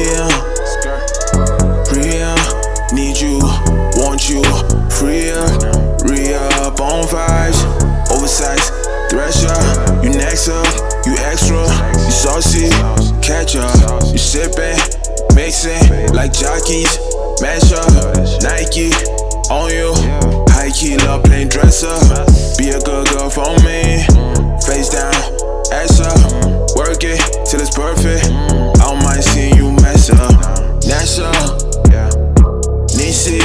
Real, real, need you, want you, free up, re up on vibes, oversized, thresher, you next up, you extra, you saucy, catch up, you sippin', mixing like jockeys, match up, Nike, on you, high key, love plain dress up, be a good girl for me, face down, ass up, work it till it's perfect. Nasha, Nisi,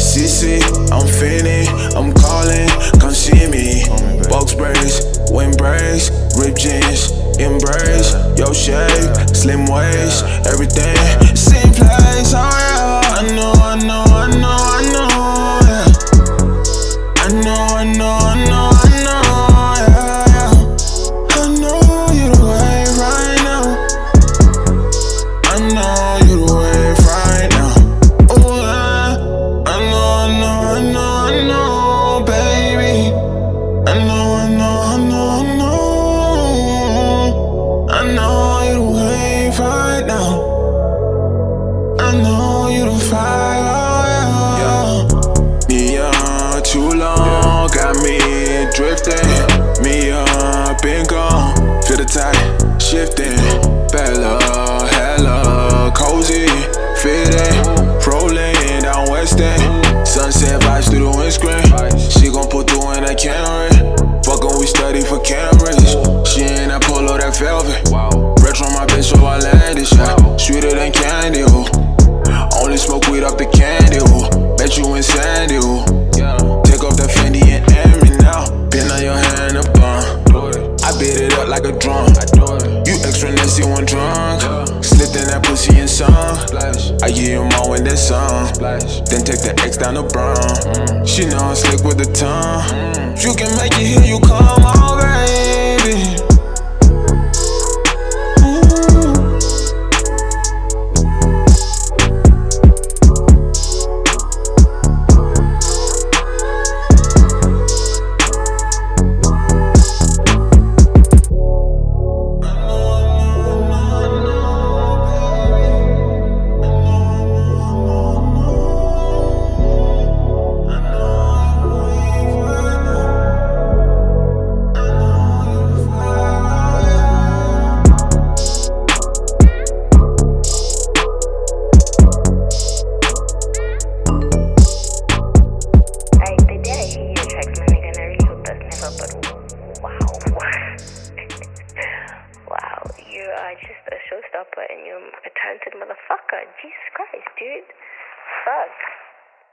CC, I'm feeling, I'm calling, come see me. Box braids, wind braids, rib jeans, embrace, your shape, slim waist, everything. Same place, got me drifting. Me up and gone, feel the tide shifting. Bella, hella cozy, fitting. Rolling down West End, sunset vibes through the windscreen. I give you more when that song. Then take the X down the brown. Mm. She know I'm slick with the tongue. Mm. You can make it here, you come showstopper and you're a talented motherfucker. Jesus Christ, dude. Fuck.